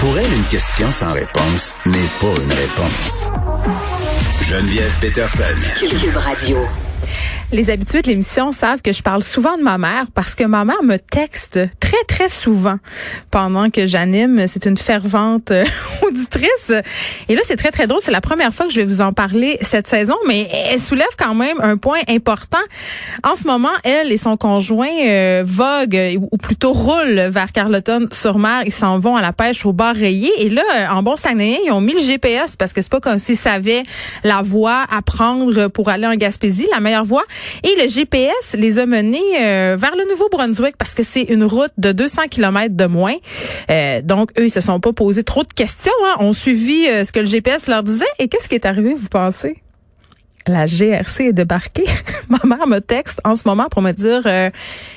Pour elle, une question sans réponse n'est pas une réponse. Geneviève Peterson. Radio. Les habitués de l'émission savent que je parle souvent de ma mère parce que ma mère me texte très, très souvent pendant que j'anime. C'est une fervente euh, auditrice. Et là, c'est très, très drôle. C'est la première fois que je vais vous en parler cette saison, mais elle soulève quand même un point important. En ce moment, elle et son conjoint euh, voguent, ou plutôt roulent vers Carleton-sur-Mer. Ils s'en vont à la pêche au bar rayé. Et là, en bon sanéen, ils ont mis le GPS parce que c'est pas comme s'ils savaient la voie à prendre pour aller en Gaspésie, la meilleure voie. Et le GPS les a menés euh, vers le Nouveau-Brunswick parce que c'est une route de 200 km de moins. Euh, donc, eux, ils se sont pas posé trop de questions. Hein. On suivi euh, ce que le GPS leur disait. Et qu'est-ce qui est arrivé, vous pensez? La GRC est débarquée. Ma mère me texte en ce moment pour me dire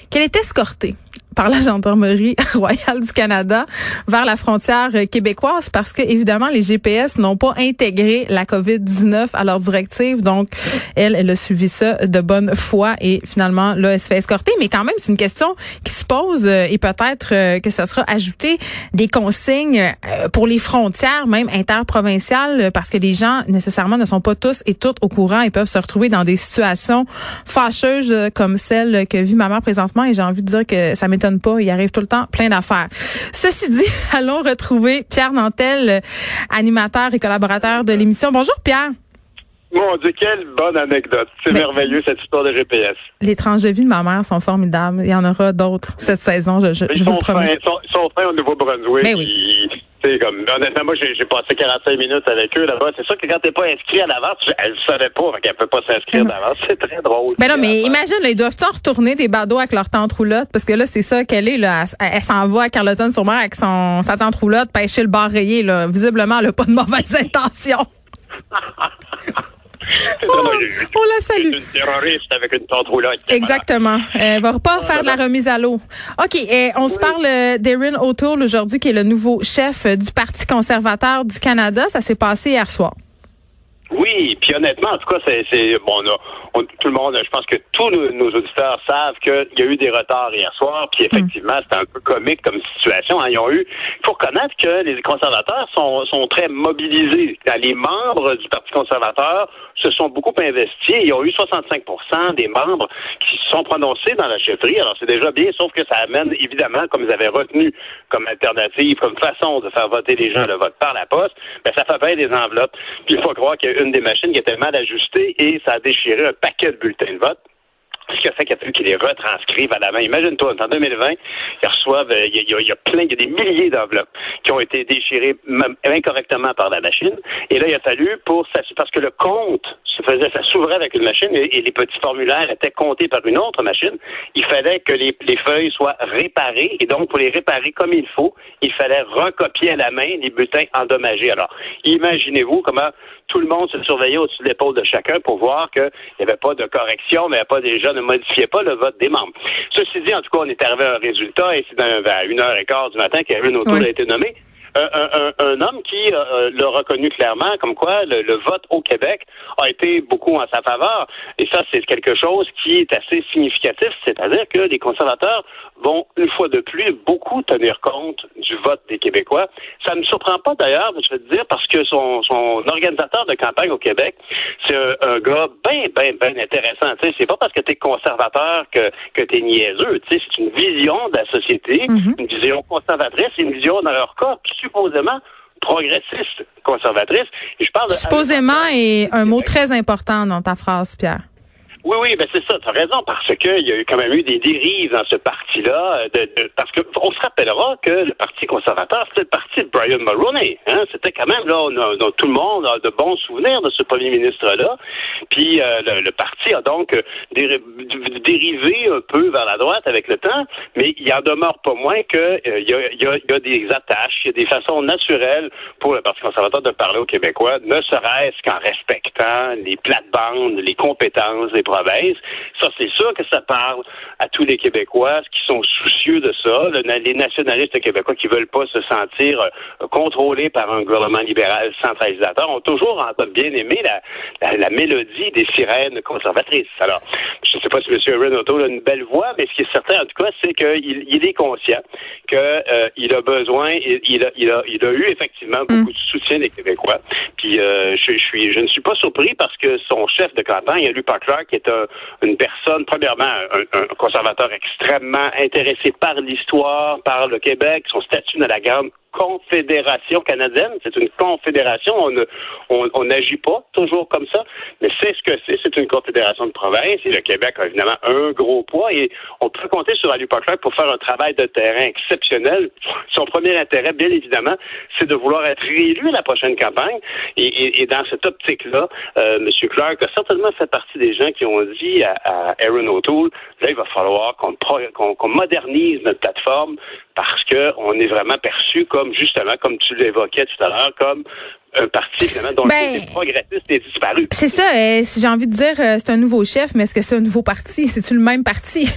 qu'elle est escortée par la gendarmerie royale du Canada vers la frontière québécoise parce que évidemment les GPS n'ont pas intégré la COVID-19 à leur directive. Donc elle elle a suivi ça de bonne foi et finalement là elle se fait escorter. Mais quand même c'est une question qui se pose euh, et peut-être euh, que ça sera ajouté des consignes euh, pour les frontières même interprovinciales parce que les gens nécessairement ne sont pas tous et toutes au courant et peuvent se retrouver dans des situations fâcheuses comme celle que vit ma mère présentement. Et j'ai envie de dire que m'est pas. Il arrive tout le temps plein d'affaires. Ceci dit, allons retrouver Pierre Nantel, animateur et collaborateur de l'émission. Bonjour Pierre. Mon Dieu, quelle bonne anecdote. C'est merveilleux, cette histoire de GPS. Les tranches de vie de ma mère sont formidables. Il y en aura d'autres cette saison, je, je, je vous le promets. Ils sont, sont fins au Nouveau-Brunswick. Mais ben comme, honnêtement, moi, j'ai passé 45 minutes avec eux là-bas. C'est sûr que quand t'es pas inscrit à l'avance, elle ne savait pas qu'elle peut pas s'inscrire d'avance. C'est très drôle. Mais ben non, mais imagine, là, ils doivent en retourner des badauds avec leur tante roulotte? Parce que là, c'est ça qu'elle est, là. Elle, s'en va à Carleton-sur-Mer avec son, sa tante roulotte pêcher le bar rayé, là. Visiblement, elle n'a pas de mauvaises intentions. Oh, on la salue. Une terroriste avec une tente roulante. Exactement. Elle va pas faire de la remise à l'eau. OK. Et on se parle euh, d'Erin O'Toole aujourd'hui, qui est le nouveau chef du Parti conservateur du Canada. Ça s'est passé hier soir. Oui, puis honnêtement, en tout cas, c'est bon, tout le monde, je pense que tous nos, auditeurs savent qu'il y a eu des retards hier soir, puis effectivement, c'était un peu comique comme situation. Hein. Ils ont eu, il faut reconnaître que les conservateurs sont, sont très mobilisés. Les membres du Parti conservateur se sont beaucoup investis. Ils ont eu 65% des membres qui se sont prononcés dans la chefferie. Alors, c'est déjà bien, sauf que ça amène, évidemment, comme ils avaient retenu comme alternative, comme façon de faire voter les gens le vote par la poste, ben, ça fait bien des enveloppes. Puis il faut croire qu'il y a une des machines qui était mal ajustée et ça a déchiré un paquet de bulletins de vote ce qui a fait qu'il a qu'ils les retranscrivent à la main. Imagine-toi, en 2020, ils reçoivent, euh, il y, a, plein, il y a des milliers d'enveloppes qui ont été déchirées incorrectement par la machine. Et là, il a fallu pour parce que le compte se faisait, ça s'ouvrait avec une machine et, les petits formulaires étaient comptés par une autre machine. Il fallait que les, les, feuilles soient réparées et donc pour les réparer comme il faut, il fallait recopier à la main les bulletins endommagés. Alors, imaginez-vous comment tout le monde se surveillait au-dessus de l'épaule de chacun pour voir qu'il n'y avait pas de correction, mais pas des gens ne modifiaient pas le vote des membres. Ceci dit, en tout cas, on est arrivé à un résultat et c'est à une heure et quart du matin qu'Aaron O'Toole a été nommé. Un, un, homme qui euh, l'a reconnu clairement, comme quoi le, vote au Québec a été beaucoup en sa faveur. Et ça, c'est quelque chose qui est assez significatif, c'est-à-dire que les conservateurs vont une fois de plus beaucoup tenir compte du vote des Québécois. Ça ne me surprend pas d'ailleurs, je vais te dire, parce que son, son organisateur de campagne au Québec, c'est un, gars bien, bien, bien intéressant. Tu sais, c'est pas parce que tu es conservateur que, que tu es niaiseux. Tu sais, c'est une vision de la société, mhm. une vision conservatrice, une vision, dans leur cas, supposément progressiste, conservatrice. Et je parle de, supposément est un mot très important dans ta phrase, Pierre. Oui, oui, ben c'est ça, tu as raison, parce qu'il y a eu quand même eu des dérives dans ce parti-là, de, de, parce que on se rappellera que le Parti conservateur, c'était le parti de Brian Mulroney. Hein? C'était quand même, là, tout le monde a de bons souvenirs de ce premier ministre-là. Puis euh, le, parti a donc dérivé un peu vers la droite avec le temps, mais il en demeure pas moins que euh, y, a, y, a, y, a, des attaches, il y a des façons naturelles pour le Parti conservateur de parler aux Québécois, ne serait-ce qu'en respectant les plates-bandes, les compétences des Ça, c'est sûr que ça parle à tous les Québécois qui sont soucieux de ça, les nationalistes québécois qui veulent pas se sentir euh, contrôlés par un gouvernement libéral centralisateur ont toujours bien aimé la, la, mélodie des sirènes conservatrices. Alors, je ne sais pas si M. Renato a une belle voix, mais ce qui est certain, en tout cas, c'est qu'il il est conscient qu'il euh, a besoin, il, il, a, il, a, il a eu effectivement beaucoup de soutien des Québécois. Puis euh, je, je, suis, je ne suis pas surpris parce que son chef de campagne, Luc Clark, est un, une personne, premièrement, un, un, conservateur extrêmement intéressé par l'histoire, par le Québec, son statut dans la grande confédération canadienne. C'est une confédération. On n'agit pas toujours comme ça, mais c'est ce que c'est. C'est une confédération de provinces et le Québec a évidemment un gros poids et on peut compter sur Ali Parker pour faire un travail de terrain exceptionnel. Son premier intérêt, bien évidemment, c'est de vouloir être réélu à la prochaine campagne. Et, dans cette optique-là, euh, M. Clark a certainement fait partie des gens qui ont dit à, Aaron O'Toole, là, il va falloir qu'on modernise notre plateforme parce qu'on est vraiment perçu comme, justement, comme tu l'évoquais tout à l'heure, comme un parti finalement dont ben, le progressiste est disparu. C'est ça, euh, j'ai envie de dire, euh, c'est un nouveau chef, mais est-ce que c'est un nouveau parti? C'est-tu le même parti?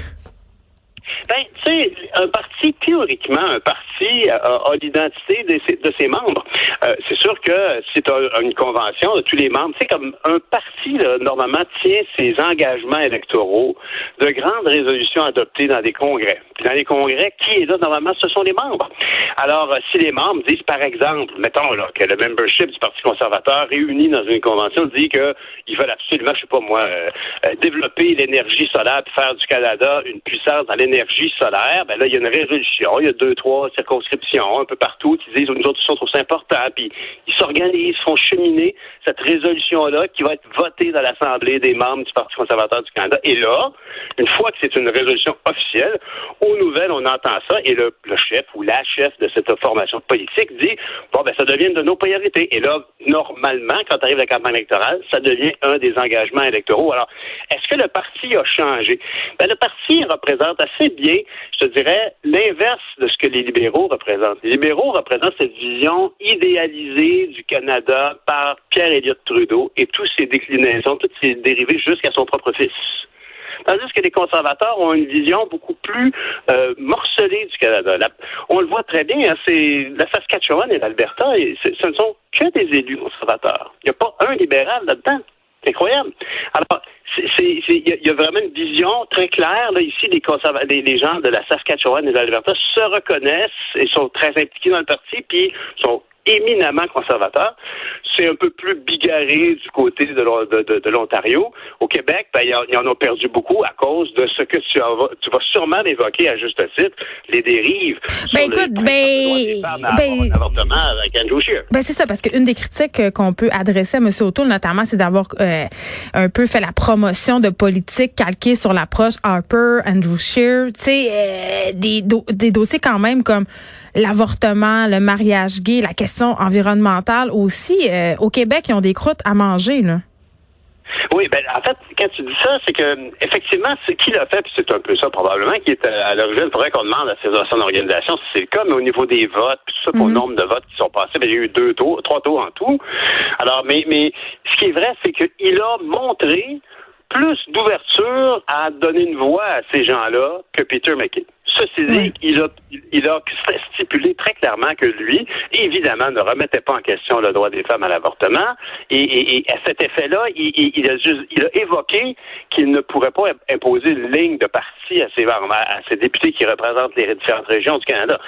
Ben, tu un parti, théoriquement, un parti a, l'identité de ses, membres. Euh, c'est sûr que c'est une convention de tous les membres. Tu sais, comme un parti, normalement, tient ses engagements électoraux de grandes résolutions adoptées dans des congrès. Puis dans les congrès, qui est là, normalement, ce sont les membres. Alors, euh, si les membres disent, par exemple, mettons là, que le membership du Parti conservateur réuni dans une convention dit qu'ils veulent absolument, je sais pas moi, euh, développer l'énergie solaire, faire du Canada une puissance dans l'énergie solaire, ben là, il y a une résolution, il y a deux, trois circonscriptions un peu partout qui disent, nous autres, on trouve ça important, puis ils s'organisent, font cheminer cette résolution-là qui va être votée dans l'Assemblée des membres du Parti conservateur du Canada. Et là, une fois que c'est une résolution officielle, aux nouvelles, on entend ça, et le, chef ou la chef de cette formation politique dit, bon, ben, ça devient de nos priorités. Et là, normalement, quand arrive la campagne électorale, ça devient un des engagements électoraux. Alors, est-ce que le parti a changé? Ben, le parti représente assez bien je te dirais, l'inverse de ce que les libéraux représentent. Les libéraux représentent cette vision idéalisée du Canada par Pierre Elliott Trudeau et toutes ses déclinaisons, toutes ses dérivées jusqu'à son propre fils. Tandis que les conservateurs ont une vision beaucoup plus euh, morcelée du Canada. on le voit très bien, hein, c'est la Saskatchewan et l'Alberta, ce ne sont que des élus conservateurs. Il n'y a pas un libéral là-dedans. C'est incroyable. Alors, il y, a vraiment une vision très claire. Là, ici, les, les, gens de la Saskatchewan et de l'Alberta se reconnaissent et sont très impliqués dans le parti, puis sont éminemment conservateurs. C'est un peu plus bigarré du côté de, l'Ontario. Au Québec, ben, ils en ont perdu beaucoup à cause de ce que tu, vas, tu vas sûrement évoquer à juste titre, les dérives. Ben écoute, ben, ben, avec Andrew Scheer. Ben c'est ça, parce qu'une des critiques euh, qu'on peut adresser à M. O'Toole, notamment, c'est d'avoir euh, un peu fait la promotion de politique calquée sur l'approche Harper, Andrew Scheer, tu sais, euh, des, des dossiers quand même comme l'avortement, le mariage gay, la question environnementale aussi. Euh, au Québec, ils ont des croûtes à manger, là. Oui, ben en fait, quand tu dis ça, c'est que effectivement, ce qu'il a fait, puis c'est un peu ça probablement qui est à l'origine. Il faudrait qu'on demande à son organisation si c'est le cas, mais au niveau des votes, puis tout ça, pour le mhm. nombre de votes qui sont passés, ben, il y a eu deux tours, trois tours en tout. Alors, mais mais ce qui est vrai, c'est qu'il a montré plus d'ouverture à donner une voix à ces gens-là que Peter McKay. Ceci dit, il, a, il a stipulé très clairement que lui, évidemment, ne remettait pas en question le droit des femmes à l'avortement. Et, à cet effet-là, il, a juste, il a évoqué qu'il ne pourrait pas imposer une ligne de parti à ses, à ses députés qui représentent les différentes régions du Canada.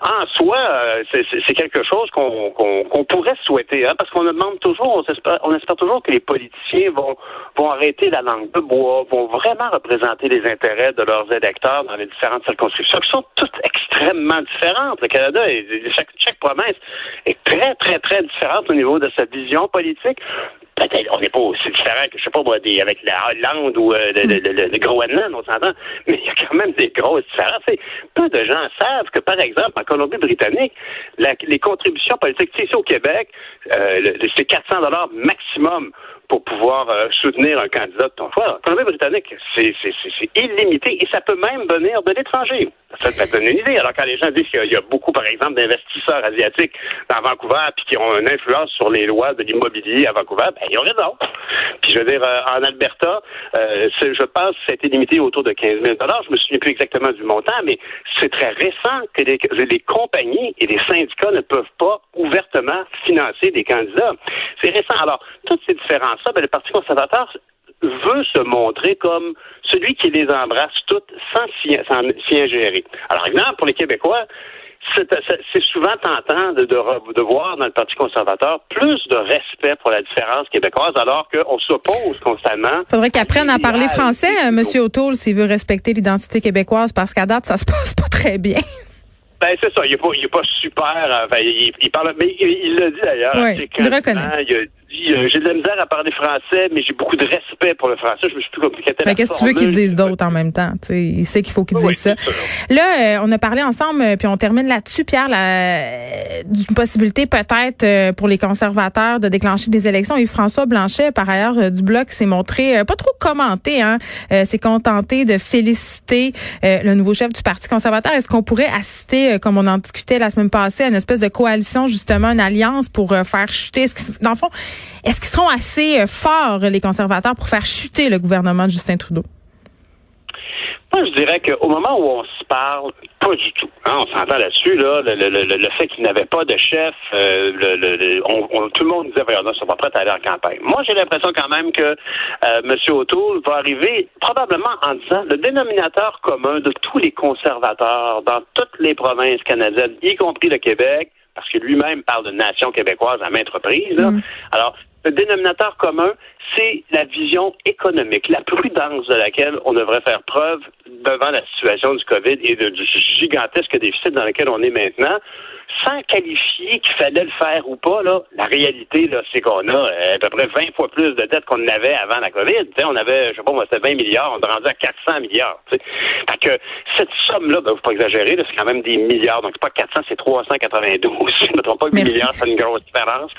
En soi, euh, c'est quelque chose qu'on pourrait souhaiter, hein, parce qu'on demande toujours, on espère, on espère toujours que les politiciens vont, vont arrêter la langue de bois, vont vraiment représenter les intérêts de leurs électeurs dans les différentes circonstances qui sont toutes extrêmement différentes. Le Canada, chaque, province est très, très, très différente au niveau de sa vision politique. peut-être, on n'est pas aussi différent que, je sais pas, avec la Hollande ou euh, le, Groenland, on s'entend, mais il y a quand même des grosses différences. peu de gens savent que, par exemple, en Colombie-Britannique, les contributions politiques, ici au Québec, euh, c'est 400 dollars maximum pour pouvoir euh, soutenir un candidat de ton choix. Colombie-Britannique, c'est illimité et ça peut même venir de l'étranger. Ça te donne une idée. Alors, quand les gens disent qu'il y, a beaucoup, par exemple, d'investisseurs asiatiques dans Vancouver puis qui ont une influence sur les lois de l'immobilier à Vancouver, ben, ils ont raison. Puis, je veux dire, euh, en Alberta, euh, je pense que ça a été limité autour de 15 000 Je me souviens plus exactement du montant, mais c'est très récent que les, les compagnies et les syndicats ne peuvent pas ouvertement financer des candidats. C'est récent. Alors, toutes ces ben, le Parti conservateur veut se montrer comme celui qui les embrasse toutes sans s'y ingérer. Alors, exemple, pour les Québécois, c'est souvent tentant de, de, voir dans le Parti conservateur plus de respect pour la différence québécoise, alors qu'on s'oppose constamment. Faudrait qu'il apprenne à parler français, euh, M. O'Toole, s'il veut respecter l'identité québécoise, parce qu'à date, ça se passe pas très bien. Ben, c'est ça. Il n'est pas, pas super. Enfin, il, parle, mais il l'a dit d'ailleurs. Oui, il reconnaît. Euh, j'ai de la misère à parler français, mais j'ai beaucoup de respect pour le français. Je me suis plus compliqué. Mais qu'est-ce que tu veux qu'ils disent d'autre en même temps? sais, il sait qu'il faut qu'ils disent ça. Là, euh, on a parlé ensemble, euh, puis on termine là-dessus, Pierre, d'une possibilité peut-être pour les conservateurs de déclencher des élections. Et François Blanchet, par ailleurs, du Bloc, s'est montré pas trop commenté, hein, s'est contenté de féliciter le nouveau chef du Parti conservateur. Est-ce qu'on pourrait assister, comme on en discutait la semaine passée, à une espèce de coalition, justement, une alliance pour faire chuter? Dans le fond, est-ce qu'ils seront assez euh, forts, les conservateurs, pour faire chuter le gouvernement de Justin Trudeau? Moi, je dirais qu'au moment où on se parle, pas du tout. Hein, on s'entend là-dessus, là, le, fait qu'il n'avait pas de chef, euh, tout le monde disait, ne sont pas prêts à aller en campagne. Moi, j'ai l'impression quand même que euh, M. O'Toole va arriver probablement en disant le dénominateur commun de tous les conservateurs dans toutes les provinces canadiennes, y compris le Québec, parce que lui-même parle de nation québécoise à maintes reprises. Mm. Alors, le dénominateur commun, c'est la vision économique, la prudence de laquelle on devrait faire preuve devant la situation du COVID et du gigantesque déficit dans lequel on est maintenant sans qualifier qu'il fallait le faire ou pas, là, la réalité, là, c'est qu'on a euh, à peu près 20 fois plus de dettes qu'on avait avant la COVID. on avait, je sais pas, moi, c'était 20 milliards, on est rendu à 400 milliards. Fait que cette somme-là, ben, faut pas exagérer, c'est quand même des milliards. Donc, c'est pas 400, c'est 392. Je ne me trompe pas que milliards, c'est une grosse différence.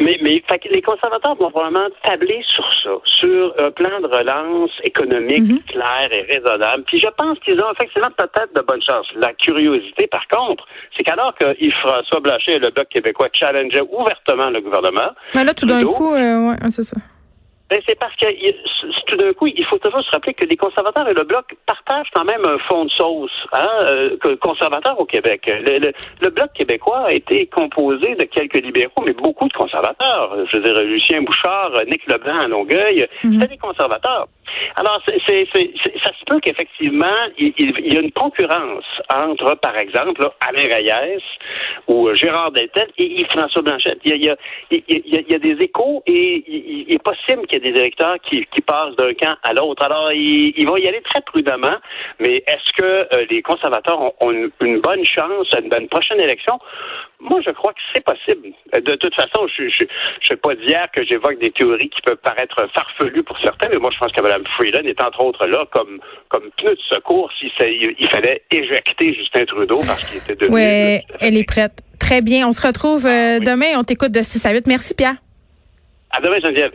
Mais, mais fait que les conservateurs vont vraiment tabler sur ça, sur un plan de relance économique mm-hmm. clair et raisonnable. Puis je pense qu'ils ont effectivement peut-être de bonnes chances. La curiosité, par contre, c'est qu'alors que Yves-François Blanchet et le Bloc québécois challengeaient ouvertement le gouvernement. Mais là, tout d'un coup, euh, ouais, c'est ça. Ben, c'est parce que tout d'un coup, il faut toujours se rappeler que les conservateurs et le bloc partagent quand même un fond de sauce hein, euh, conservateur au Québec. Le, bloc québécois a été composé de quelques libéraux, mais beaucoup de conservateurs. Je veux dire, Lucien Bouchard, Nick Leblanc à Longueuil, mhm. c'était des conservateurs. Alors, ça se peut qu'effectivement, il, y a une concurrence entre, par exemple, Alain Reyes ou Gérard Deltel et Yves-François Blanchette. Il y, a, des échos et il, est possible qu'il y ait des électeurs qui, passent d'un camp à l'autre. Alors, il, va y aller très prudemment, mais est-ce que euh, les conservateurs ont, une, bonne chance à une prochaine élection? Moi, je crois que c'est possible. De toute façon, je ne sais pas dire que j'évoque des théories qui peuvent paraître farfelues pour certains, mais moi, je pense que Mme Freeland est entre autres là comme, comme pneu de secours s'il il fallait éjecter Justin Trudeau parce qu'il était devenu... Oui, elle est prête. Très bien. On se retrouve euh, demain. On t'écoute de 6 à 8. Merci, Pierre. À demain, Geneviève.